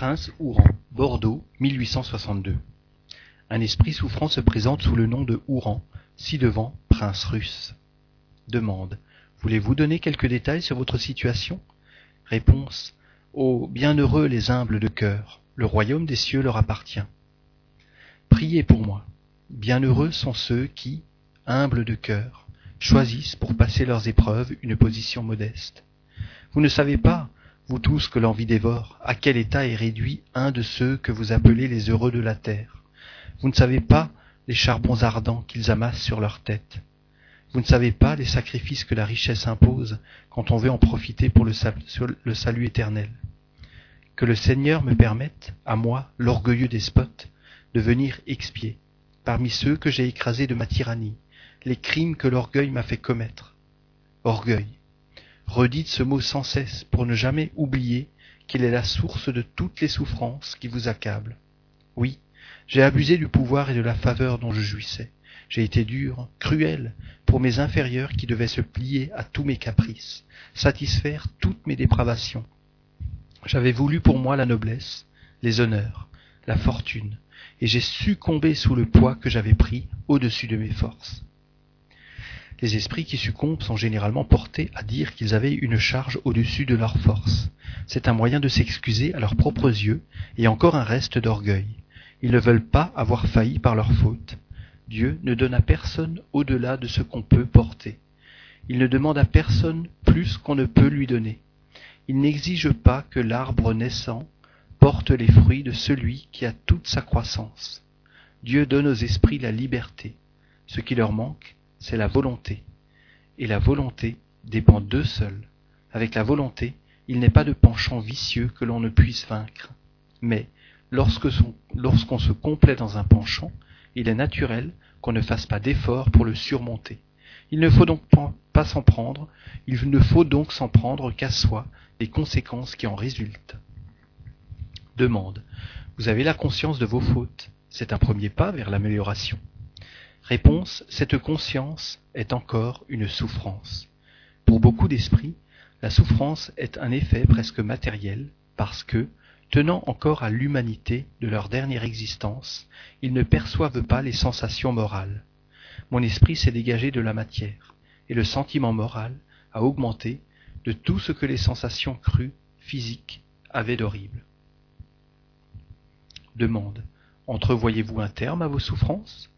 Prince Ouran, Bordeaux, 1862. Un esprit souffrant se présente sous le nom de Ouran, ci-devant prince russe. Demande. Voulez-vous donner quelques détails sur votre situation? Réponse. Ô bienheureux les humbles de cœur, le royaume des cieux leur appartient. Priez pour moi. Bienheureux sont ceux qui, humbles de cœur, choisissent pour passer leurs épreuves une position modeste. Vous ne savez pas, vous tous que l'envie dévore, à quel état est réduit un de ceux que vous appelez les heureux de la terre? Vous ne savez pas les charbons ardents qu'ils amassent sur leur tête. Vous ne savez pas les sacrifices que la richesse impose quand on veut en profiter pour le, salut éternel. Que le Seigneur me permette, à moi, l'orgueilleux despote, de venir expier, parmi ceux que j'ai écrasés de ma tyrannie, les crimes que l'orgueil m'a fait commettre. Orgueil. Redites ce mot sans cesse pour ne jamais oublier qu'il est la source de toutes les souffrances qui vous accablent. Oui, j'ai abusé du pouvoir et de la faveur dont je jouissais. J'ai été dur, cruel, pour mes inférieurs qui devaient se plier à tous mes caprices, satisfaire toutes mes dépravations. J'avais voulu pour moi la noblesse, les honneurs, la fortune, et j'ai succombé sous le poids que j'avais pris au-dessus de mes forces. Les esprits qui succombent sont généralement portés à dire qu'ils avaient une charge au-dessus de leurs forces. C'est un moyen de s'excuser à leurs propres yeux et encore un reste d'orgueil. Ils ne veulent pas avoir failli par leur faute. Dieu ne donne à personne au-delà de ce qu'on peut porter. Il ne demande à personne plus qu'on ne peut lui donner. Il n'exige pas que l'arbre naissant porte les fruits de celui qui a toute sa croissance. Dieu donne aux esprits la liberté. Ce qui leur manque, c'est la volonté. Et la volonté dépend d'eux seuls. Avec la volonté, il n'est pas de penchant vicieux que l'on ne puisse vaincre. Mais, lorsqu'on se complaît dans un penchant, il est naturel qu'on ne fasse pas d'effort pour le surmonter. Il ne faut donc pas s'en prendre, il ne faut donc s'en prendre qu'à soi les conséquences qui en résultent. Demande. Vous avez la conscience de vos fautes. C'est un premier pas vers l'amélioration. Réponse, cette conscience est encore une souffrance. Pour beaucoup d'esprits, la souffrance est un effet presque matériel parce que, tenant encore à l'humanité de leur dernière existence, ils ne perçoivent pas les sensations morales. Mon esprit s'est dégagé de la matière, et le sentiment moral a augmenté de tout ce que les sensations crues, physiques, avaient d'horrible. Demande. Entrevoyez-vous un terme à vos souffrances?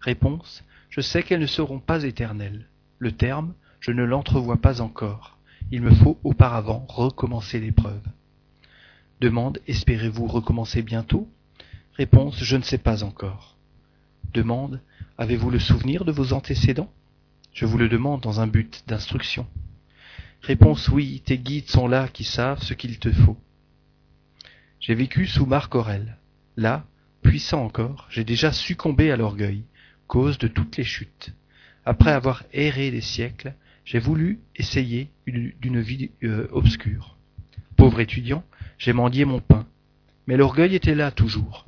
Réponse. Je sais qu'elles ne seront pas éternelles. Le terme, je ne l'entrevois pas encore. Il me faut auparavant recommencer l'épreuve. Demande. Espérez-vous recommencer bientôt? Réponse. Je ne sais pas encore. Demande. Avez-vous le souvenir de vos antécédents? Je vous le demande dans un but d'instruction. Réponse. Oui, tes guides sont là qui savent ce qu'il te faut. J'ai vécu sous Marc Aurel. Là, puissant encore, j'ai déjà succombé à l'orgueil, cause de toutes les chutes. Après avoir erré des siècles, j'ai voulu essayer d'une vie euh, obscure. Pauvre étudiant, j'ai mendié mon pain, mais l'orgueil était là toujours.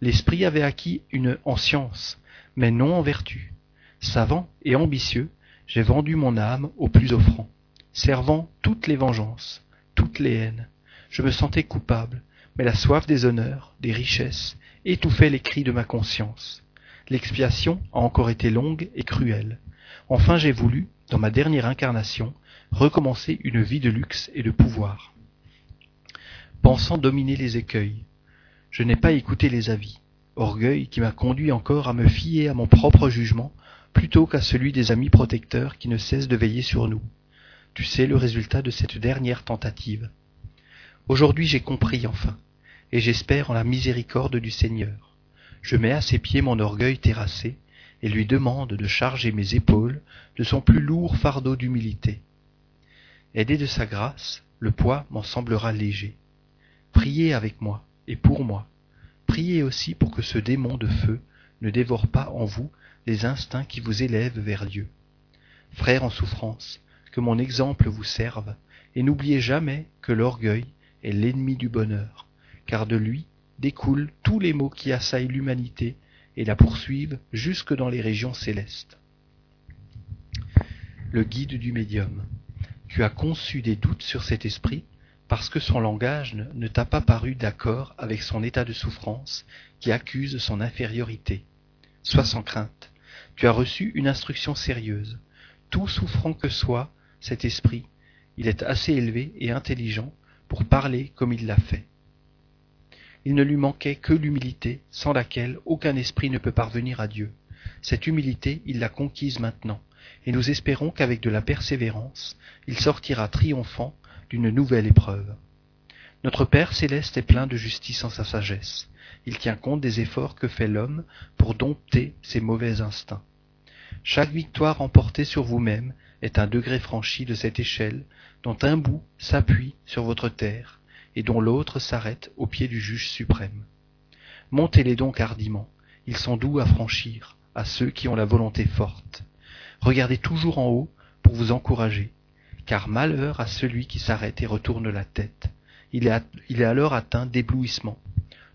L'esprit avait acquis une en science, mais non en vertu. Savant et ambitieux, j'ai vendu mon âme au plus offrant, servant toutes les vengeances, toutes les haines. Je me sentais coupable, mais la soif des honneurs, des richesses, étouffait les cris de ma conscience. L'expiation a encore été longue et cruelle. Enfin j'ai voulu, dans ma dernière incarnation, recommencer une vie de luxe et de pouvoir. Pensant dominer les écueils, je n'ai pas écouté les avis, orgueil qui m'a conduit encore à me fier à mon propre jugement plutôt qu'à celui des amis protecteurs qui ne cessent de veiller sur nous. Tu sais le résultat de cette dernière tentative. Aujourd'hui j'ai compris enfin, et j'espère en la miséricorde du Seigneur je mets à ses pieds mon orgueil terrassé, et lui demande de charger mes épaules de son plus lourd fardeau d'humilité. Aidé de sa grâce, le poids m'en semblera léger. Priez avec moi et pour moi. Priez aussi pour que ce démon de feu ne dévore pas en vous les instincts qui vous élèvent vers Dieu. Frères en souffrance, que mon exemple vous serve, et n'oubliez jamais que l'orgueil est l'ennemi du bonheur, car de lui découlent tous les maux qui assaillent l'humanité et la poursuivent jusque dans les régions célestes. Le guide du médium. Tu as conçu des doutes sur cet esprit parce que son langage ne, t'a pas paru d'accord avec son état de souffrance qui accuse son infériorité. Sois sans crainte. Tu as reçu une instruction sérieuse. Tout souffrant que soit cet esprit, il est assez élevé et intelligent pour parler comme il l'a fait. Il ne lui manquait que l'humilité, sans laquelle aucun esprit ne peut parvenir à Dieu. Cette humilité, il l'a conquise maintenant, et nous espérons qu'avec de la persévérance, il sortira triomphant d'une nouvelle épreuve. Notre Père céleste est plein de justice en sa sagesse. Il tient compte des efforts que fait l'homme pour dompter ses mauvais instincts. Chaque victoire remportée sur vous-même est un degré franchi de cette échelle dont un bout s'appuie sur votre terre et dont l'autre s'arrête au pied du juge suprême. Montez-les donc hardiment, ils sont doux à franchir, à ceux qui ont la volonté forte. Regardez toujours en haut pour vous encourager, car malheur à celui qui s'arrête et retourne la tête. Il est, il est alors atteint d'éblouissement.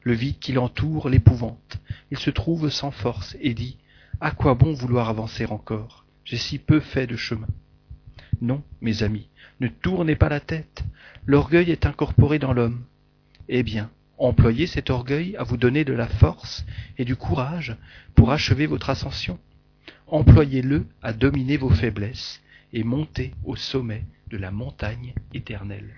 Le vide qui l'entoure l'épouvante. Il se trouve sans force et dit À quoi bon vouloir avancer encore? J'ai si peu fait de chemin. Non, mes amis, ne tournez pas la tête. L'orgueil est incorporé dans l'homme. Eh bien, employez cet orgueil à vous donner de la force et du courage pour achever votre ascension. Employez-le à dominer vos faiblesses et monter au sommet de la montagne éternelle.